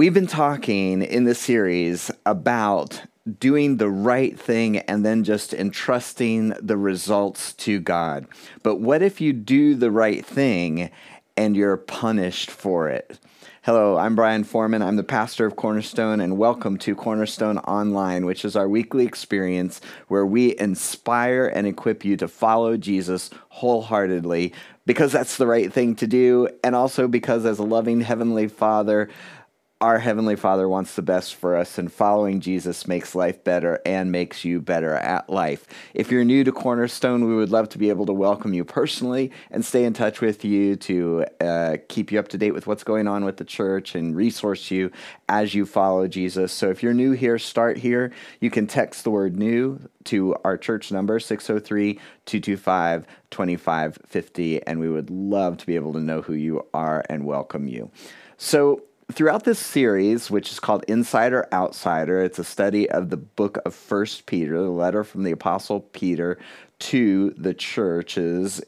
We've been talking in this series about doing the right thing and then just entrusting the results to God. But what if you do the right thing and you're punished for it? Hello, I'm Brian Foreman. I'm the pastor of Cornerstone, and welcome to Cornerstone Online, which is our weekly experience where we inspire and equip you to follow Jesus wholeheartedly because that's the right thing to do, and also because, as a loving Heavenly Father, our Heavenly Father wants the best for us, and following Jesus makes life better and makes you better at life. If you're new to Cornerstone, we would love to be able to welcome you personally and stay in touch with you to uh, keep you up to date with what's going on with the church and resource you as you follow Jesus. So if you're new here, start here. You can text the word new to our church number 603 225 2550, and we would love to be able to know who you are and welcome you. So, throughout this series, which is called Insider Outsider, it's a study of the book of First Peter, the letter from the Apostle Peter to the churches.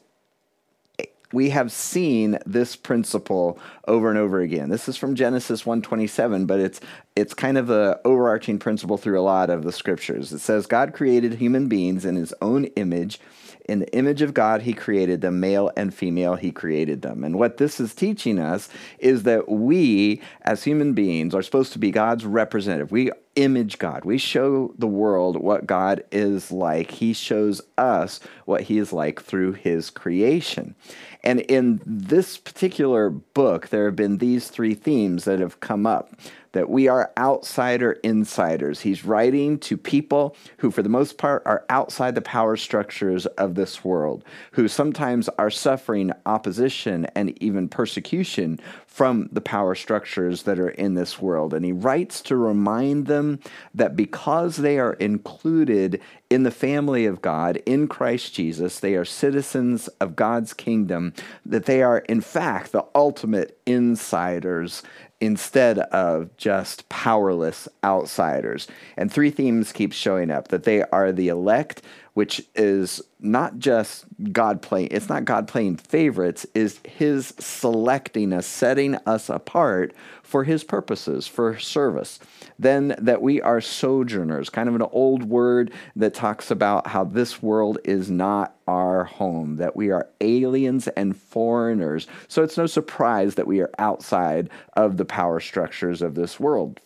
We have seen this principle over and over again. This is from Genesis 127, but it's it's kind of a overarching principle through a lot of the scriptures. It says God created human beings in his own image in the image of God, He created them, male and female, He created them. And what this is teaching us is that we, as human beings, are supposed to be God's representative. We image God. We show the world what God is like. He shows us what He is like through His creation. And in this particular book, there have been these three themes that have come up that we are outsider insiders. He's writing to people who, for the most part, are outside the power structures of this world, who sometimes are suffering opposition and even persecution from the power structures that are in this world. And he writes to remind them that because they are included in the family of God in Christ Jesus, they are citizens of God's kingdom, that they are, in fact, the ultimate insiders instead of just powerless outsiders. And three themes keep showing up that they are the elect, which is not just God playing, it's not God playing favorites, is his selecting us, setting us apart for his purposes, for service. Then that we are sojourners, kind of an old word that talks about how this world is not our home, that we are aliens and foreigners. So it's no surprise that we are outside of the power structures of this world.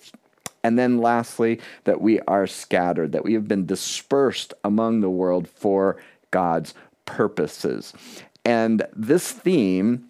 And then lastly, that we are scattered, that we have been dispersed among the world for God's purposes. And this theme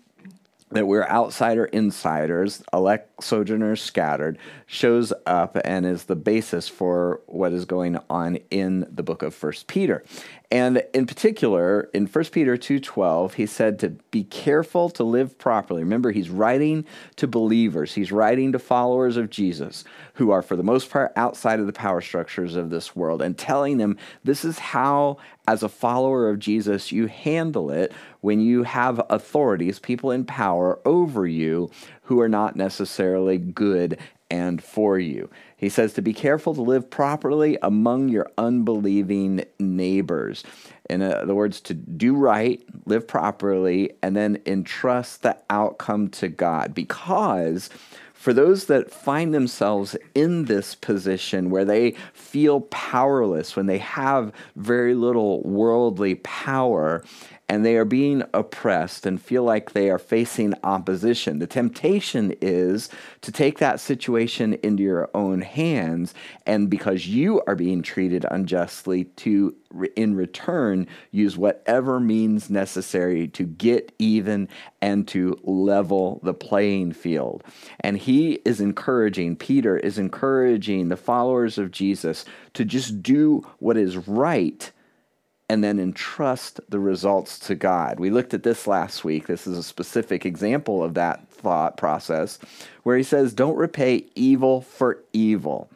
that we're outsider insiders, elect sojourners scattered, shows up and is the basis for what is going on in the book of First Peter. And in particular, in 1 Peter 2:12, he said to be careful to live properly. Remember, he's writing to believers. He's writing to followers of Jesus who are for the most part outside of the power structures of this world and telling them this is how as a follower of Jesus you handle it when you have authorities, people in power over you who are not necessarily good and for you. He says to be careful to live properly among your unbelieving neighbors. In other words, to do right, live properly, and then entrust the outcome to God. Because for those that find themselves in this position where they feel powerless, when they have very little worldly power, and they are being oppressed and feel like they are facing opposition. The temptation is to take that situation into your own hands, and because you are being treated unjustly, to in return use whatever means necessary to get even and to level the playing field. And he is encouraging, Peter is encouraging the followers of Jesus to just do what is right and then entrust the results to God. We looked at this last week. This is a specific example of that thought process where he says, Don't repay evil for evil.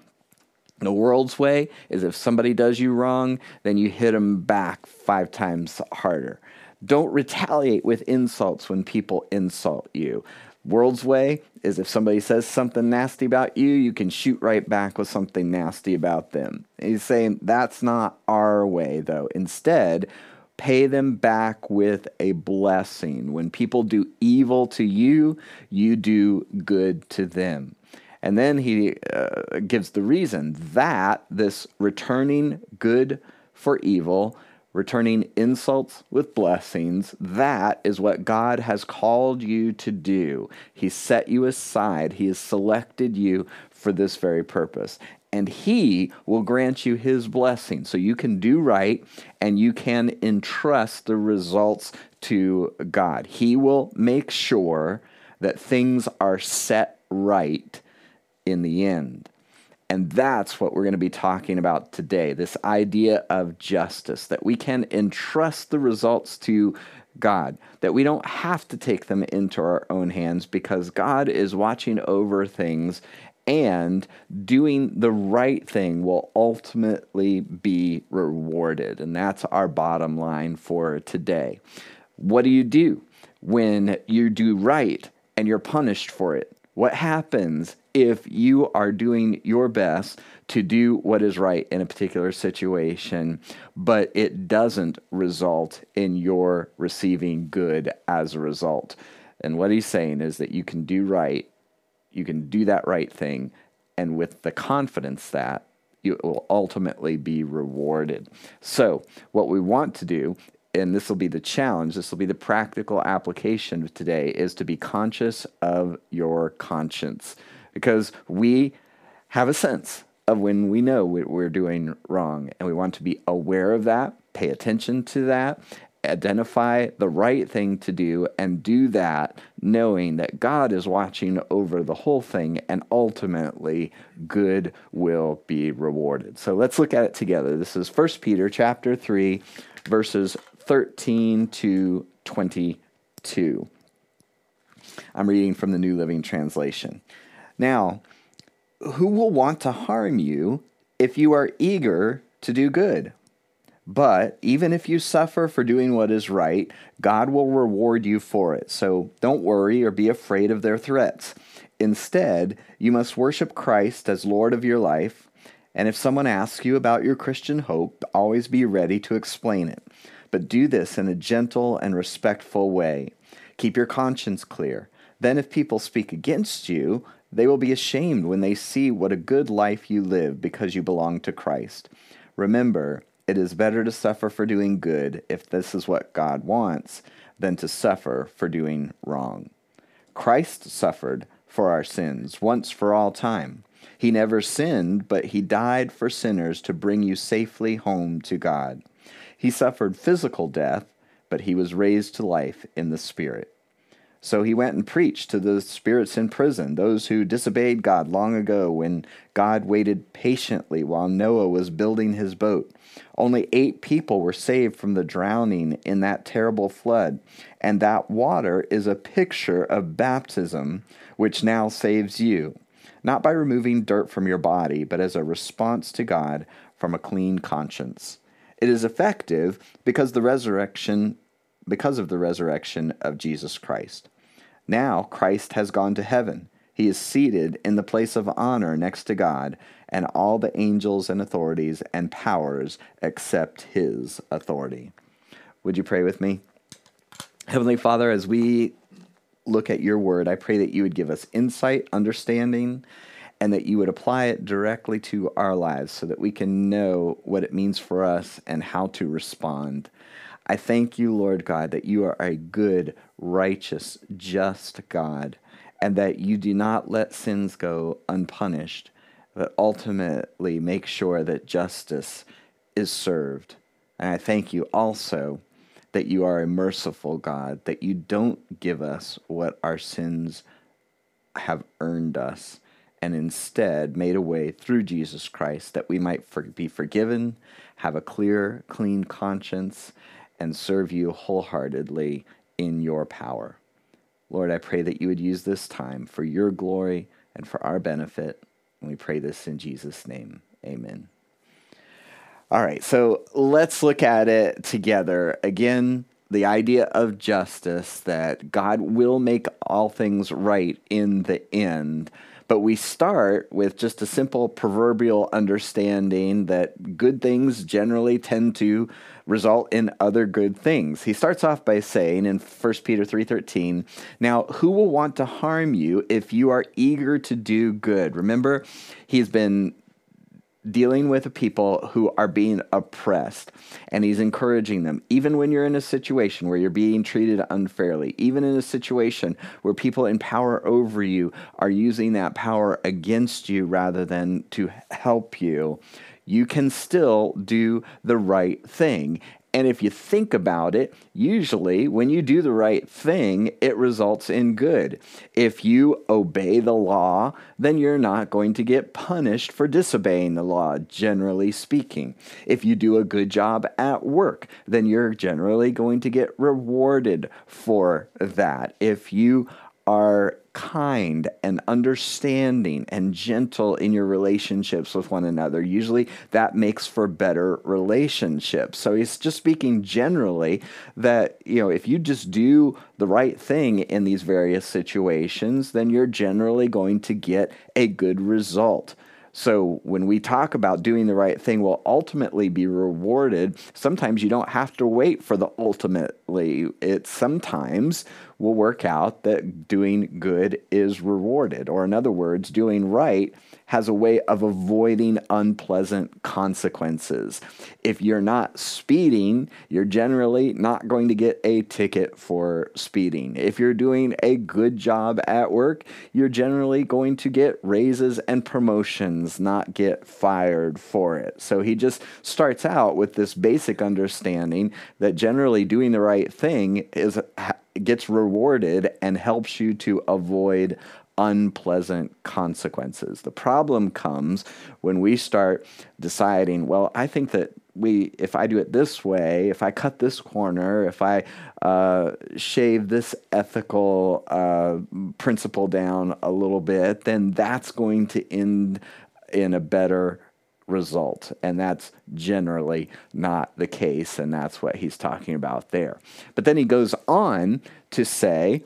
The world's way is if somebody does you wrong, then you hit them back five times harder. Don't retaliate with insults when people insult you. World's way is if somebody says something nasty about you, you can shoot right back with something nasty about them. He's saying that's not our way, though. Instead, pay them back with a blessing. When people do evil to you, you do good to them. And then he uh, gives the reason that this returning good for evil, returning insults with blessings, that is what God has called you to do. He set you aside, He has selected you for this very purpose. And He will grant you His blessing. So you can do right and you can entrust the results to God. He will make sure that things are set right in the end. And that's what we're going to be talking about today this idea of justice, that we can entrust the results to God, that we don't have to take them into our own hands because God is watching over things and doing the right thing will ultimately be rewarded. And that's our bottom line for today. What do you do when you do right and you're punished for it? What happens if you are doing your best to do what is right in a particular situation, but it doesn't result in your receiving good as a result? And what he's saying is that you can do right, you can do that right thing, and with the confidence that you will ultimately be rewarded. So, what we want to do and this will be the challenge, this will be the practical application of today, is to be conscious of your conscience. Because we have a sense of when we know we're doing wrong, and we want to be aware of that, pay attention to that, identify the right thing to do, and do that knowing that God is watching over the whole thing, and ultimately good will be rewarded. So let's look at it together. This is 1 Peter chapter 3 verses 13 to 22. I'm reading from the New Living Translation. Now, who will want to harm you if you are eager to do good? But even if you suffer for doing what is right, God will reward you for it. So don't worry or be afraid of their threats. Instead, you must worship Christ as Lord of your life. And if someone asks you about your Christian hope, always be ready to explain it but do this in a gentle and respectful way. Keep your conscience clear. Then, if people speak against you, they will be ashamed when they see what a good life you live because you belong to Christ. Remember, it is better to suffer for doing good, if this is what God wants, than to suffer for doing wrong. Christ suffered for our sins once for all time. He never sinned, but he died for sinners to bring you safely home to God. He suffered physical death, but he was raised to life in the Spirit. So he went and preached to the spirits in prison, those who disobeyed God long ago when God waited patiently while Noah was building his boat. Only eight people were saved from the drowning in that terrible flood, and that water is a picture of baptism, which now saves you, not by removing dirt from your body, but as a response to God from a clean conscience. It is effective because the resurrection because of the resurrection of Jesus Christ. Now Christ has gone to heaven. He is seated in the place of honor next to God, and all the angels and authorities and powers accept his authority. Would you pray with me? Heavenly Father, as we look at your word, I pray that you would give us insight, understanding, and that you would apply it directly to our lives so that we can know what it means for us and how to respond. I thank you, Lord God, that you are a good, righteous, just God, and that you do not let sins go unpunished, but ultimately make sure that justice is served. And I thank you also that you are a merciful God, that you don't give us what our sins have earned us and instead made a way through Jesus Christ that we might for- be forgiven, have a clear, clean conscience, and serve you wholeheartedly in your power. Lord, I pray that you would use this time for your glory and for our benefit. And we pray this in Jesus' name. Amen. All right, so let's look at it together. Again, the idea of justice that God will make all things right in the end But we start with just a simple proverbial understanding that good things generally tend to result in other good things. He starts off by saying in 1 Peter 3:13, "Now who will want to harm you if you are eager to do good?" Remember, he's been dealing with people who are being oppressed and he's encouraging them. Even when you're in a situation where you're being treated unfairly even in a situation where people in power over you are using that power against you rather than to help you you can still do the right thing and if you think about it, usually when you do the right thing, it results in good. If you obey the law, then you're not going to get punished for disobeying the law, generally speaking. If you do a good job at work, then you're generally going to get rewarded for that. If you are kind and understanding and gentle in your relationships with one another. Usually that makes for better relationships. So he's just speaking generally that, you know, if you just do the right thing in these various situations, then you're generally going to get a good result. So when we talk about doing the right thing will ultimately be rewarded, sometimes you don't have to wait for the ultimately. It sometimes will work out that doing good is rewarded. Or, in other words, doing right has a way of avoiding unpleasant consequences. If you're not speeding, you're generally not going to get a ticket for speeding. If you're doing a good job at work, you're generally going to get raises and promotions, not get fired for it. So he just starts out with this basic understanding that generally doing the right thing is gets rewarded and helps you to avoid unpleasant consequences. The problem comes when we start deciding, well, I think that we, if I do it this way, if I cut this corner, if I uh, shave this ethical uh, principle down a little bit, then that's going to end in a better result. And that's generally not the case. And that's what he's talking about there. But then he goes on to say,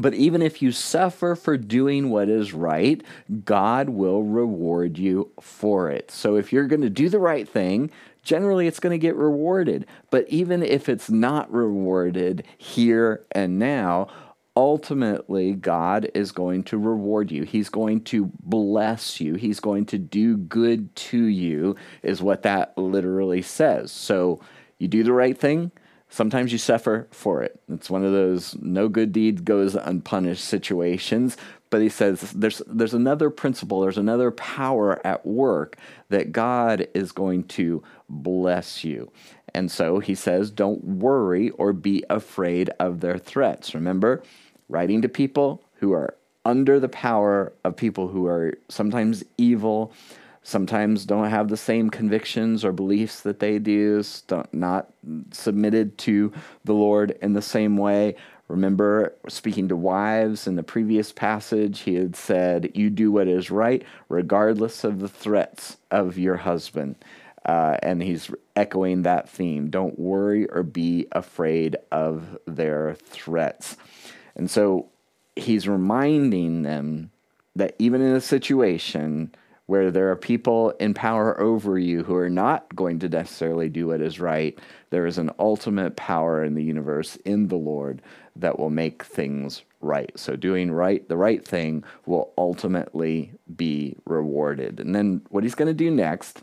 but even if you suffer for doing what is right, God will reward you for it. So if you're going to do the right thing, generally it's going to get rewarded. But even if it's not rewarded here and now, ultimately God is going to reward you. He's going to bless you. He's going to do good to you, is what that literally says. So you do the right thing, sometimes you suffer for it. It's one of those no good deed goes unpunished situations. But he says there's there's another principle, there's another power at work that God is going to bless you. And so he says, don't worry or be afraid of their threats. Remember, writing to people who are under the power of people who are sometimes evil, sometimes don't have the same convictions or beliefs that they do, not submitted to the Lord in the same way. Remember, speaking to wives in the previous passage, he had said, You do what is right, regardless of the threats of your husband. Uh, and he's echoing that theme. Don't worry or be afraid of their threats. And so he's reminding them that even in a situation where there are people in power over you who are not going to necessarily do what is right, there is an ultimate power in the universe, in the Lord, that will make things right. So doing right, the right thing will ultimately be rewarded. And then what he's going to do next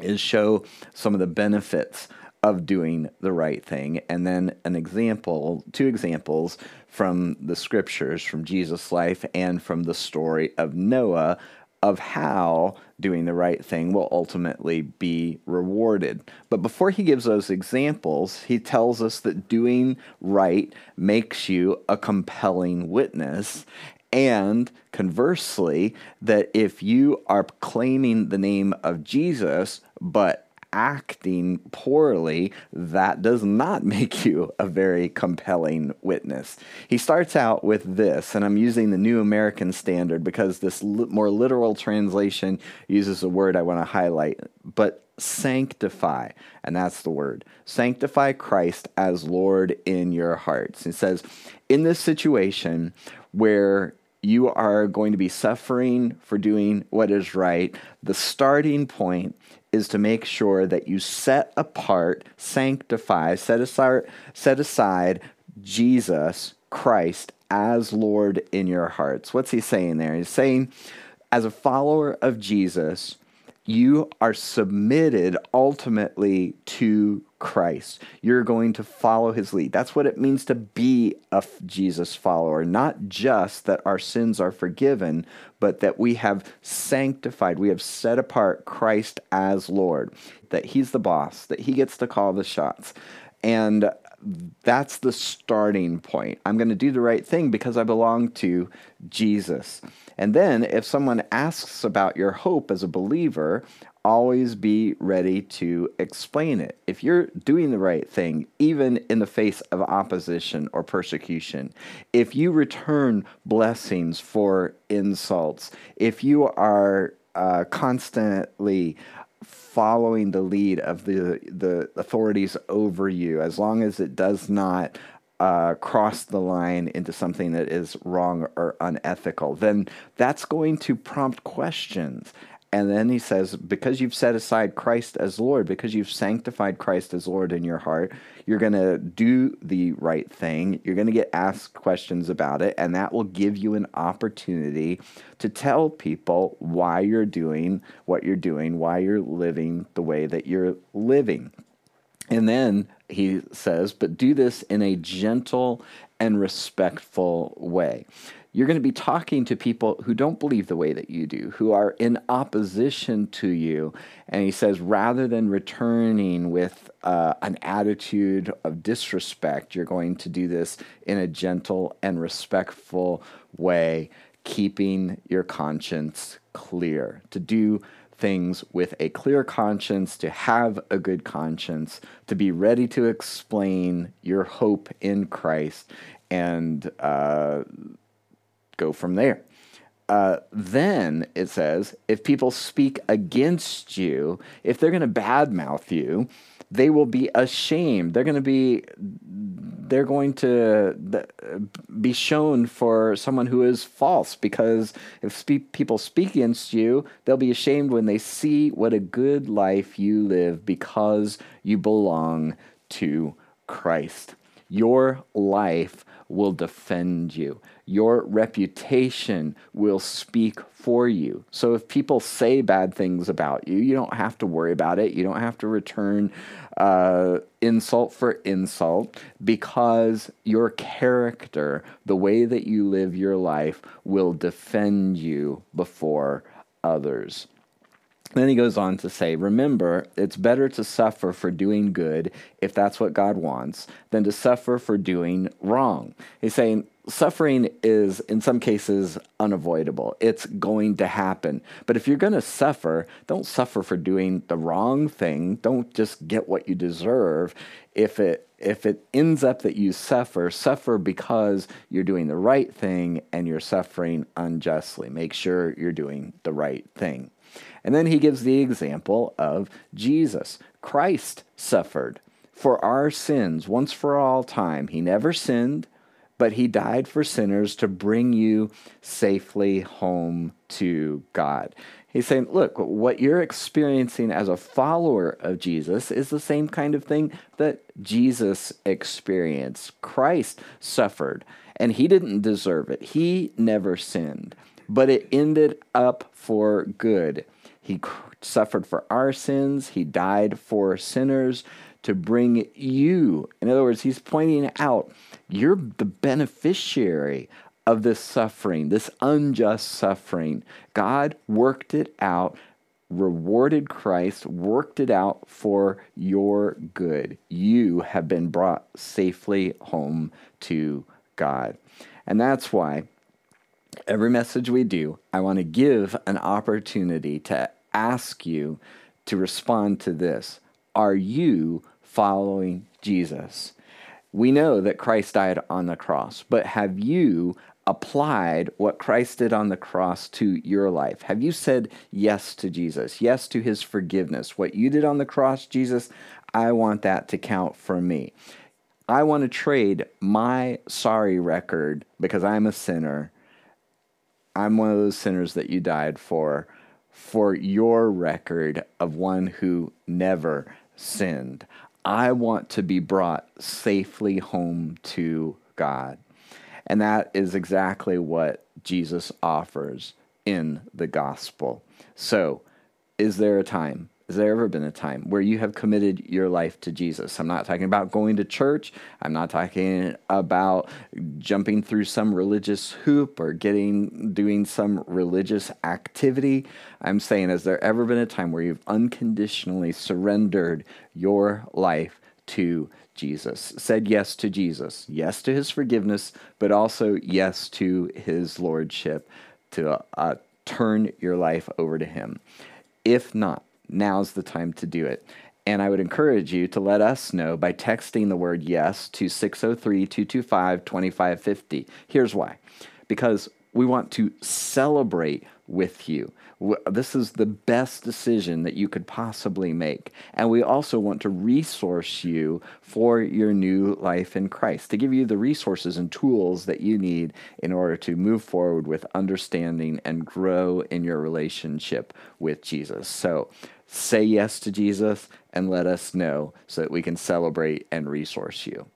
is show some of the benefits of doing the right thing. And then an example, two examples from the scriptures, from Jesus' life, and from the story of Noah of how doing the right thing will ultimately be rewarded. But before he gives those examples, he tells us that doing right makes you a compelling witness. And conversely, that if you are claiming the name of Jesus, but acting poorly, that does not make you a very compelling witness. He starts out with this, and I'm using the New American Standard because this li- more literal translation uses a word I want to highlight, but sanctify, and that's the word. Sanctify Christ as Lord in your hearts. It says, in this situation where You are going to be suffering for doing what is right. The starting point is to make sure that you set apart, sanctify, set aside, set aside Jesus Christ as Lord in your hearts. What's he saying there? He's saying, as a follower of Jesus, you are submitted ultimately to Christ. You're going to follow his lead. That's what it means to be a Jesus follower. Not just that our sins are forgiven, but that we have sanctified, we have set apart Christ as Lord, that he's the boss, that he gets to call the shots. And that's the starting point. I'm going to do the right thing because I belong to Jesus. And then if someone asks about your hope as a believer, always be ready to explain it. If you're doing the right thing, even in the face of opposition or persecution, if you return blessings for insults, if you are uh, constantly following the lead of the the authorities over you, as long as it does not uh, cross the line into something that is wrong or unethical, then that's going to prompt questions. And then he says, because you've set aside Christ as Lord, because you've sanctified Christ as Lord in your heart, you're going to do the right thing. You're going to get asked questions about it, and that will give you an opportunity to tell people why you're doing what you're doing, why you're living the way that you're living. And then he says, but do this in a gentle and respectful way you're going to be talking to people who don't believe the way that you do, who are in opposition to you. And he says, rather than returning with uh, an attitude of disrespect, you're going to do this in a gentle and respectful way, keeping your conscience clear. To do things with a clear conscience, to have a good conscience, to be ready to explain your hope in Christ, and uh, go from there. Uh, then it says, if people speak against you, if they're going to badmouth you, they will be ashamed. They're going to be, they're going to be shown for someone who is false because if spe- people speak against you, they'll be ashamed when they see what a good life you live because you belong to Christ. Your life will defend you. Your reputation will speak for you. So if people say bad things about you, you don't have to worry about it. You don't have to return uh, insult for insult because your character, the way that you live your life, will defend you before others. Then he goes on to say, Remember, it's better to suffer for doing good, if that's what God wants, than to suffer for doing wrong. He's saying suffering is, in some cases, unavoidable. It's going to happen. But if you're going to suffer, don't suffer for doing the wrong thing. Don't just get what you deserve. If it if it ends up that you suffer, suffer because you're doing the right thing and you're suffering unjustly. Make sure you're doing the right thing. And then he gives the example of Jesus. Christ suffered for our sins once for all time. He never sinned, but he died for sinners to bring you safely home to God. He's saying, look, what you're experiencing as a follower of Jesus is the same kind of thing that Jesus experienced. Christ suffered, and he didn't deserve it. He never sinned, but it ended up for good. He suffered for our sins, He died for sinners to bring you. In other words, He's pointing out you're the beneficiary of this suffering, this unjust suffering. God worked it out, rewarded Christ, worked it out for your good. You have been brought safely home to God. And that's why every message we do, I want to give an opportunity to ask you to respond to this Are you following Jesus? We know that Christ died on the cross, but have you applied what Christ did on the cross to your life? Have you said yes to Jesus, yes to his forgiveness? What you did on the cross, Jesus, I want that to count for me. I want to trade my sorry record because I'm a sinner I'm one of those sinners that you died for, for your record of one who never sinned. I want to be brought safely home to God. And that is exactly what Jesus offers in the gospel. So, is there a time has there ever been a time where you have committed your life to Jesus? I'm not talking about going to church. I'm not talking about jumping through some religious hoop or getting doing some religious activity. I'm saying has there ever been a time where you've unconditionally surrendered your life to Jesus? Said yes to Jesus, yes to his forgiveness, but also yes to his lordship to uh, turn your life over to him. If not, now's the time to do it. And I would encourage you to let us know by texting the word yes to 603 225 2550. Here's why because we want to celebrate with you. This is the best decision that you could possibly make. And we also want to resource you for your new life in Christ, to give you the resources and tools that you need in order to move forward with understanding and grow in your relationship with Jesus. So, say yes to Jesus and let us know so that we can celebrate and resource you.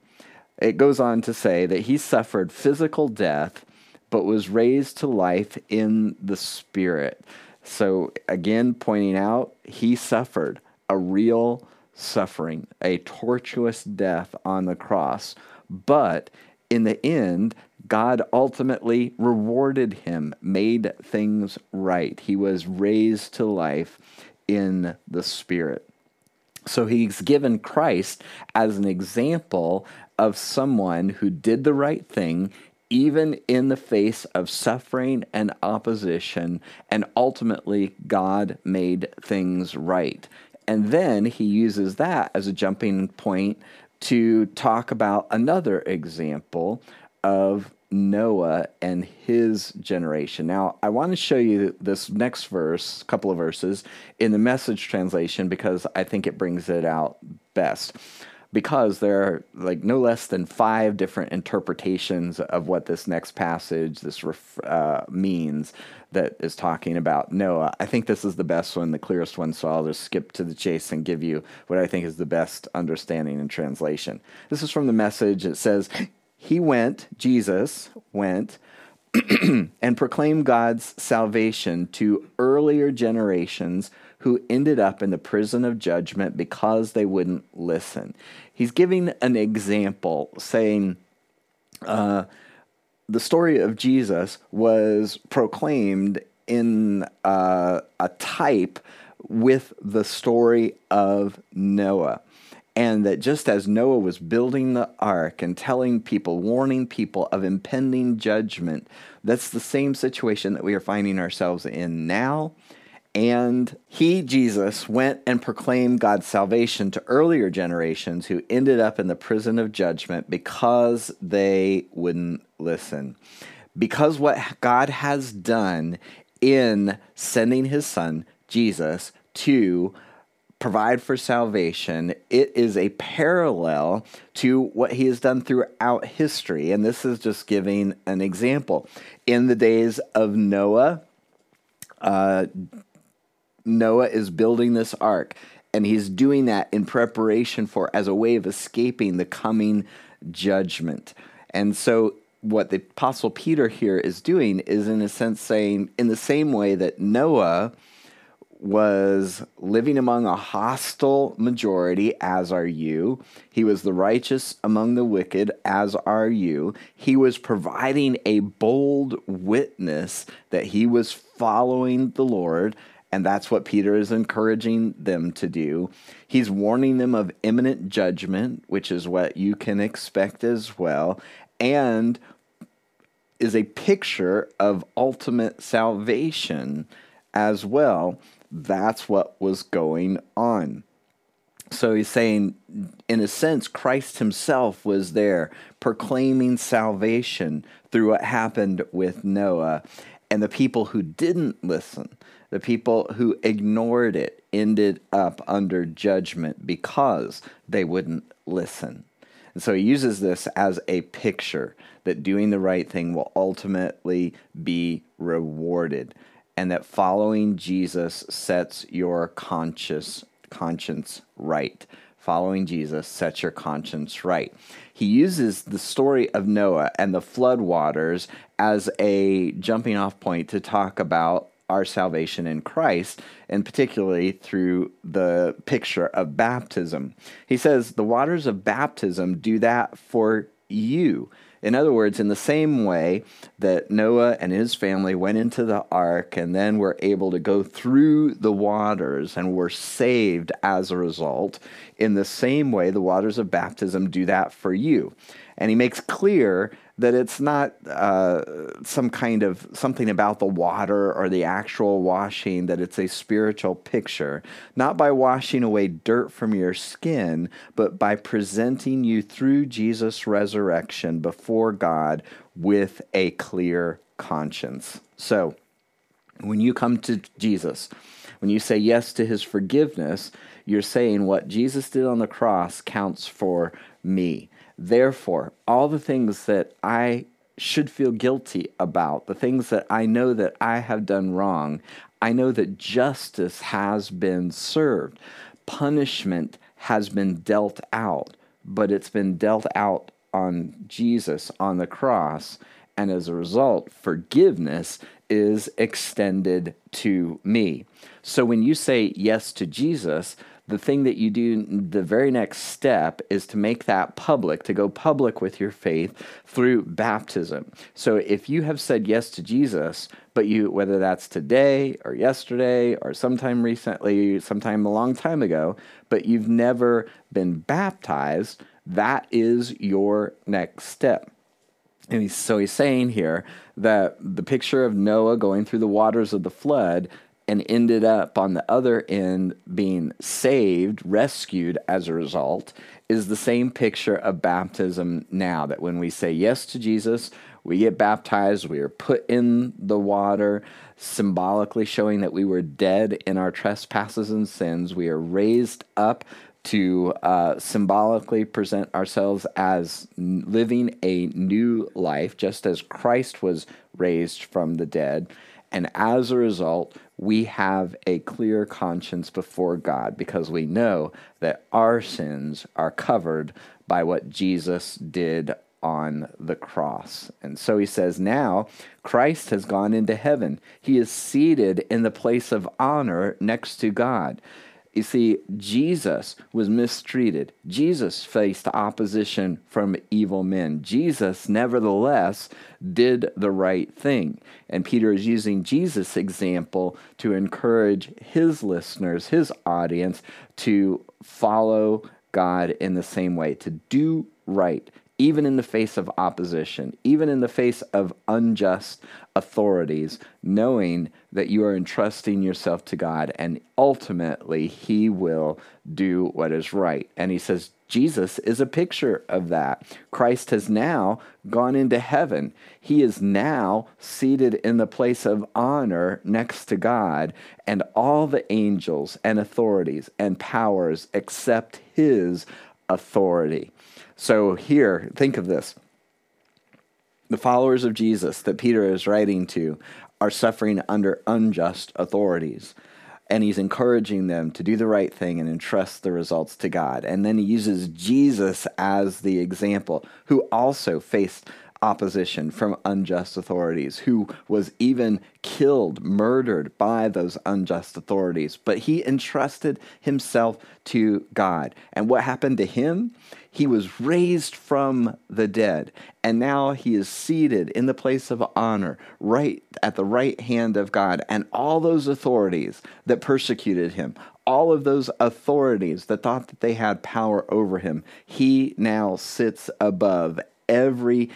It goes on to say that he suffered physical death but was raised to life in the spirit. So, again, pointing out, he suffered a real suffering, a tortuous death on the cross. But in the end, God ultimately rewarded him, made things right. He was raised to life in the Spirit. So he's given Christ as an example of someone who did the right thing even in the face of suffering and opposition, and ultimately God made things right. And then he uses that as a jumping point to talk about another example of Noah and his generation. Now, I want to show you this next verse, couple of verses, in the message translation because I think it brings it out best. Because there are like no less than five different interpretations of what this next passage this uh, means that is talking about Noah. I think this is the best one, the clearest one, so I'll just skip to the chase and give you what I think is the best understanding and translation. This is from the message. It says, he went, Jesus went, and proclaimed God's salvation to earlier generations who ended up in the prison of judgment because they wouldn't listen. He's giving an example, saying, uh, the story of Jesus was proclaimed in uh, a type with the story of Noah and that just as Noah was building the ark and telling people, warning people of impending judgment, that's the same situation that we are finding ourselves in now. And he, Jesus, went and proclaimed God's salvation to earlier generations who ended up in the prison of judgment because they wouldn't listen. Because what God has done in sending his son, Jesus, to provide for salvation, it is a parallel to what he has done throughout history. And this is just giving an example. In the days of Noah, uh, Noah is building this ark, and he's doing that in preparation for as a way of escaping the coming judgment. And so, what the Apostle Peter here is doing is, in a sense, saying, in the same way that Noah was living among a hostile majority, as are you. He was the righteous among the wicked, as are you. He was providing a bold witness that he was following the Lord, and that's what Peter is encouraging them to do. He's warning them of imminent judgment, which is what you can expect as well, and is a picture of ultimate salvation as well that's what was going on. So he's saying, in a sense, Christ himself was there proclaiming salvation through what happened with Noah. And the people who didn't listen, the people who ignored it, ended up under judgment because they wouldn't listen. And so he uses this as a picture that doing the right thing will ultimately be rewarded and that following Jesus sets your conscious conscience right. Following Jesus sets your conscience right. He uses the story of Noah and the flood waters as a jumping off point to talk about our salvation in Christ, and particularly through the picture of baptism. He says the waters of baptism do that for you. In other words, in the same way that Noah and his family went into the ark and then were able to go through the waters and were saved as a result, in the same way, the waters of baptism do that for you. And he makes clear that it's not uh, some kind of something about the water or the actual washing, that it's a spiritual picture, not by washing away dirt from your skin, but by presenting you through Jesus' resurrection before God with a clear conscience. So, when you come to Jesus, when you say yes to his forgiveness, you're saying what Jesus did on the cross counts for me. Therefore, all the things that I should feel guilty about, the things that I know that I have done wrong, I know that justice has been served. Punishment has been dealt out, but it's been dealt out on Jesus on the cross. And as a result, forgiveness is extended to me. So when you say yes to Jesus, the thing that you do, the very next step is to make that public, to go public with your faith through baptism. So if you have said yes to Jesus, but you, whether that's today or yesterday or sometime recently, sometime a long time ago, but you've never been baptized, that is your next step. And he's, so he's saying here that the picture of Noah going through the waters of the flood and ended up on the other end being saved, rescued as a result, is the same picture of baptism now. That when we say yes to Jesus, we get baptized, we are put in the water, symbolically showing that we were dead in our trespasses and sins. We are raised up to uh, symbolically present ourselves as living a new life, just as Christ was raised from the dead. And as a result, we have a clear conscience before God because we know that our sins are covered by what Jesus did on the cross. And so he says, now Christ has gone into heaven. He is seated in the place of honor next to God. You see, Jesus was mistreated. Jesus faced opposition from evil men. Jesus, nevertheless, did the right thing. And Peter is using Jesus' example to encourage his listeners, his audience, to follow God in the same way, to do right, even in the face of opposition, even in the face of unjust authorities, knowing that you are entrusting yourself to God and ultimately He will do what is right. And He says, Jesus is a picture of that. Christ has now gone into heaven. He is now seated in the place of honor next to God, and all the angels and authorities and powers accept His authority. So, here, think of this. The followers of Jesus that Peter is writing to are suffering under unjust authorities. And he's encouraging them to do the right thing and entrust the results to God. And then he uses Jesus as the example, who also faced opposition from unjust authorities, who was even killed, murdered by those unjust authorities. But he entrusted himself to God. And what happened to him? He was raised from the dead, and now he is seated in the place of honor, right at the right hand of God. And all those authorities that persecuted him, all of those authorities that thought that they had power over him, he now sits above every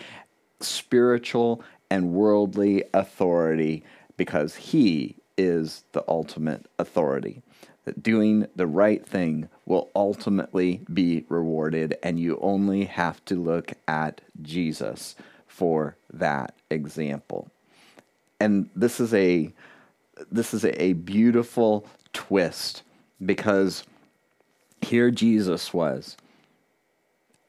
spiritual and worldly authority because he is the ultimate authority. That doing the right thing will ultimately be rewarded, and you only have to look at Jesus for that example. And this is a this is a beautiful twist because here Jesus was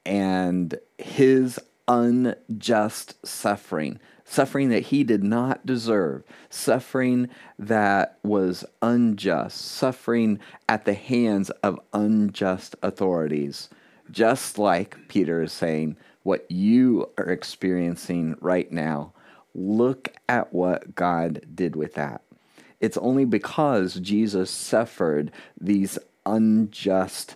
and his unjust suffering, suffering that he did not deserve, suffering that was unjust, suffering at the hands of unjust authorities. Just like Peter is saying, what you are experiencing right now, look at what God did with that. It's only because Jesus suffered these unjust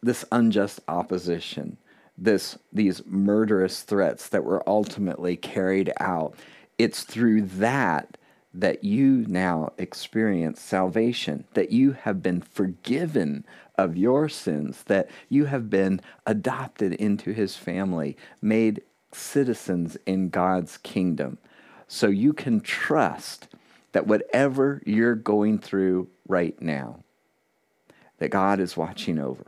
this unjust opposition, this these murderous threats that were ultimately carried out. It's through that that you now experience salvation, that you have been forgiven of your sins, that you have been adopted into his family, made citizens in God's kingdom. So you can trust that whatever you're going through right now, that God is watching over,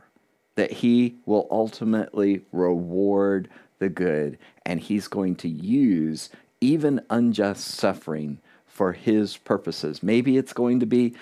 that He will ultimately reward the good, and He's going to use even unjust suffering for His purposes. Maybe it's going to be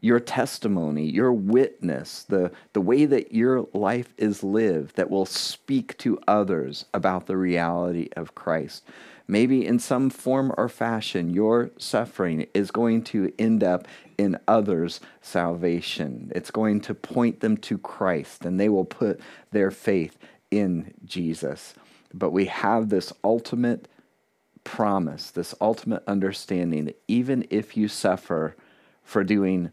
your testimony, your witness, the, the way that your life is lived that will speak to others about the reality of Christ. Maybe in some form or fashion, your suffering is going to end up in others' salvation. It's going to point them to Christ, and they will put their faith in Jesus. But we have this ultimate promise, this ultimate understanding that even if you suffer for doing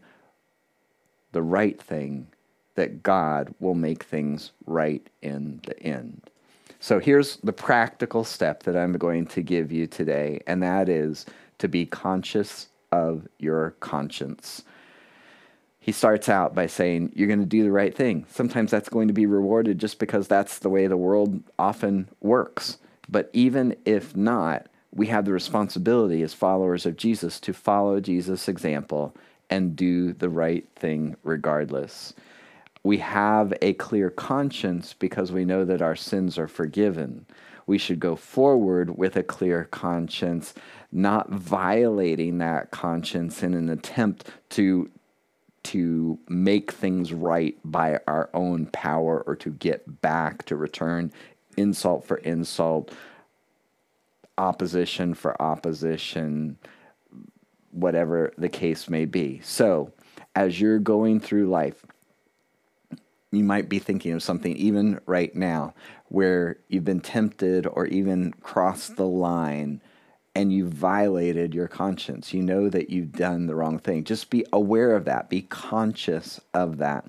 the right thing, that God will make things right in the end. So here's the practical step that I'm going to give you today, and that is to be conscious of your conscience. He starts out by saying, You're going to do the right thing. Sometimes that's going to be rewarded just because that's the way the world often works. But even if not, we have the responsibility as followers of Jesus to follow Jesus' example and do the right thing regardless we have a clear conscience because we know that our sins are forgiven. We should go forward with a clear conscience, not violating that conscience in an attempt to to make things right by our own power or to get back to return insult for insult, opposition for opposition, whatever the case may be. So, as you're going through life, you might be thinking of something even right now where you've been tempted or even crossed the line and you violated your conscience. You know that you've done the wrong thing. Just be aware of that. Be conscious of that.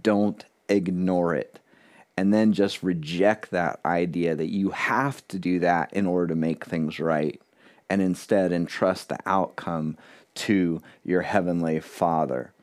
Don't ignore it. And then just reject that idea that you have to do that in order to make things right. And instead entrust the outcome to your heavenly Father.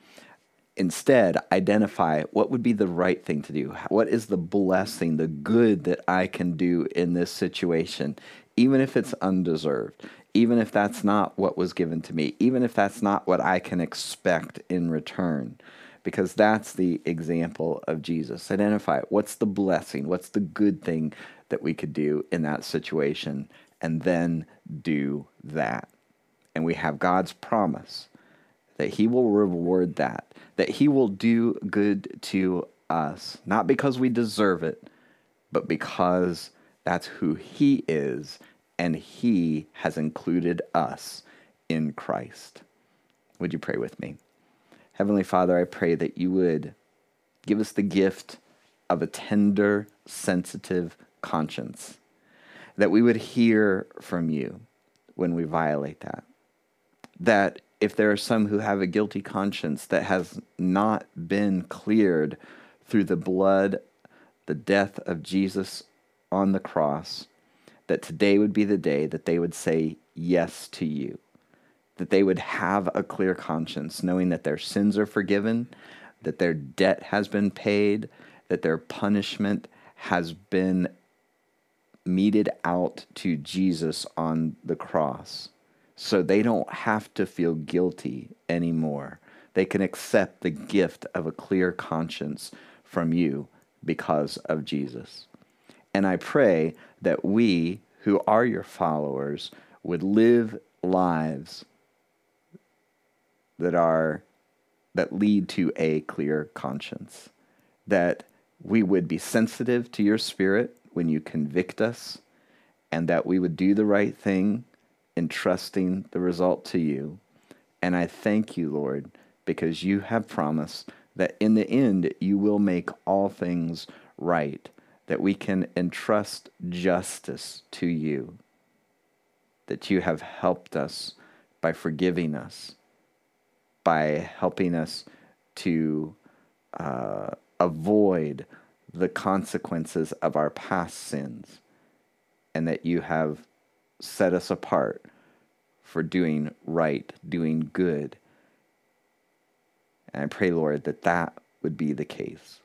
Instead, identify what would be the right thing to do. What is the blessing, the good that I can do in this situation, even if it's undeserved, even if that's not what was given to me, even if that's not what I can expect in return. Because that's the example of Jesus. Identify what's the blessing, what's the good thing that we could do in that situation, and then do that. And we have God's promise that He will reward that that He will do good to us, not because we deserve it, but because that's who He is, and He has included us in Christ. Would you pray with me? Heavenly Father, I pray that you would give us the gift of a tender, sensitive conscience, that we would hear from you when we violate that, that if there are some who have a guilty conscience that has not been cleared through the blood, the death of Jesus on the cross, that today would be the day that they would say yes to you, that they would have a clear conscience, knowing that their sins are forgiven, that their debt has been paid, that their punishment has been meted out to Jesus on the cross so they don't have to feel guilty anymore. They can accept the gift of a clear conscience from you because of Jesus. And I pray that we, who are your followers, would live lives that are that lead to a clear conscience that we would be sensitive to your spirit when you convict us, and that we would do the right thing in trusting the result to you. And I thank you, Lord, because you have promised that in the end you will make all things right, that we can entrust justice to you, that you have helped us by forgiving us, by helping us to uh, avoid the consequences of our past sins, and that you have set us apart for doing right, doing good. And I pray, Lord, that that would be the case,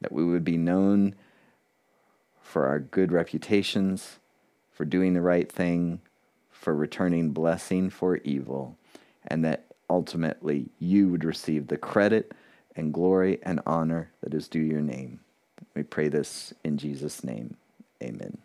that we would be known for our good reputations, for doing the right thing, for returning blessing for evil, and that ultimately you would receive the credit and glory and honor that is due your name. We pray this in Jesus' name. Amen.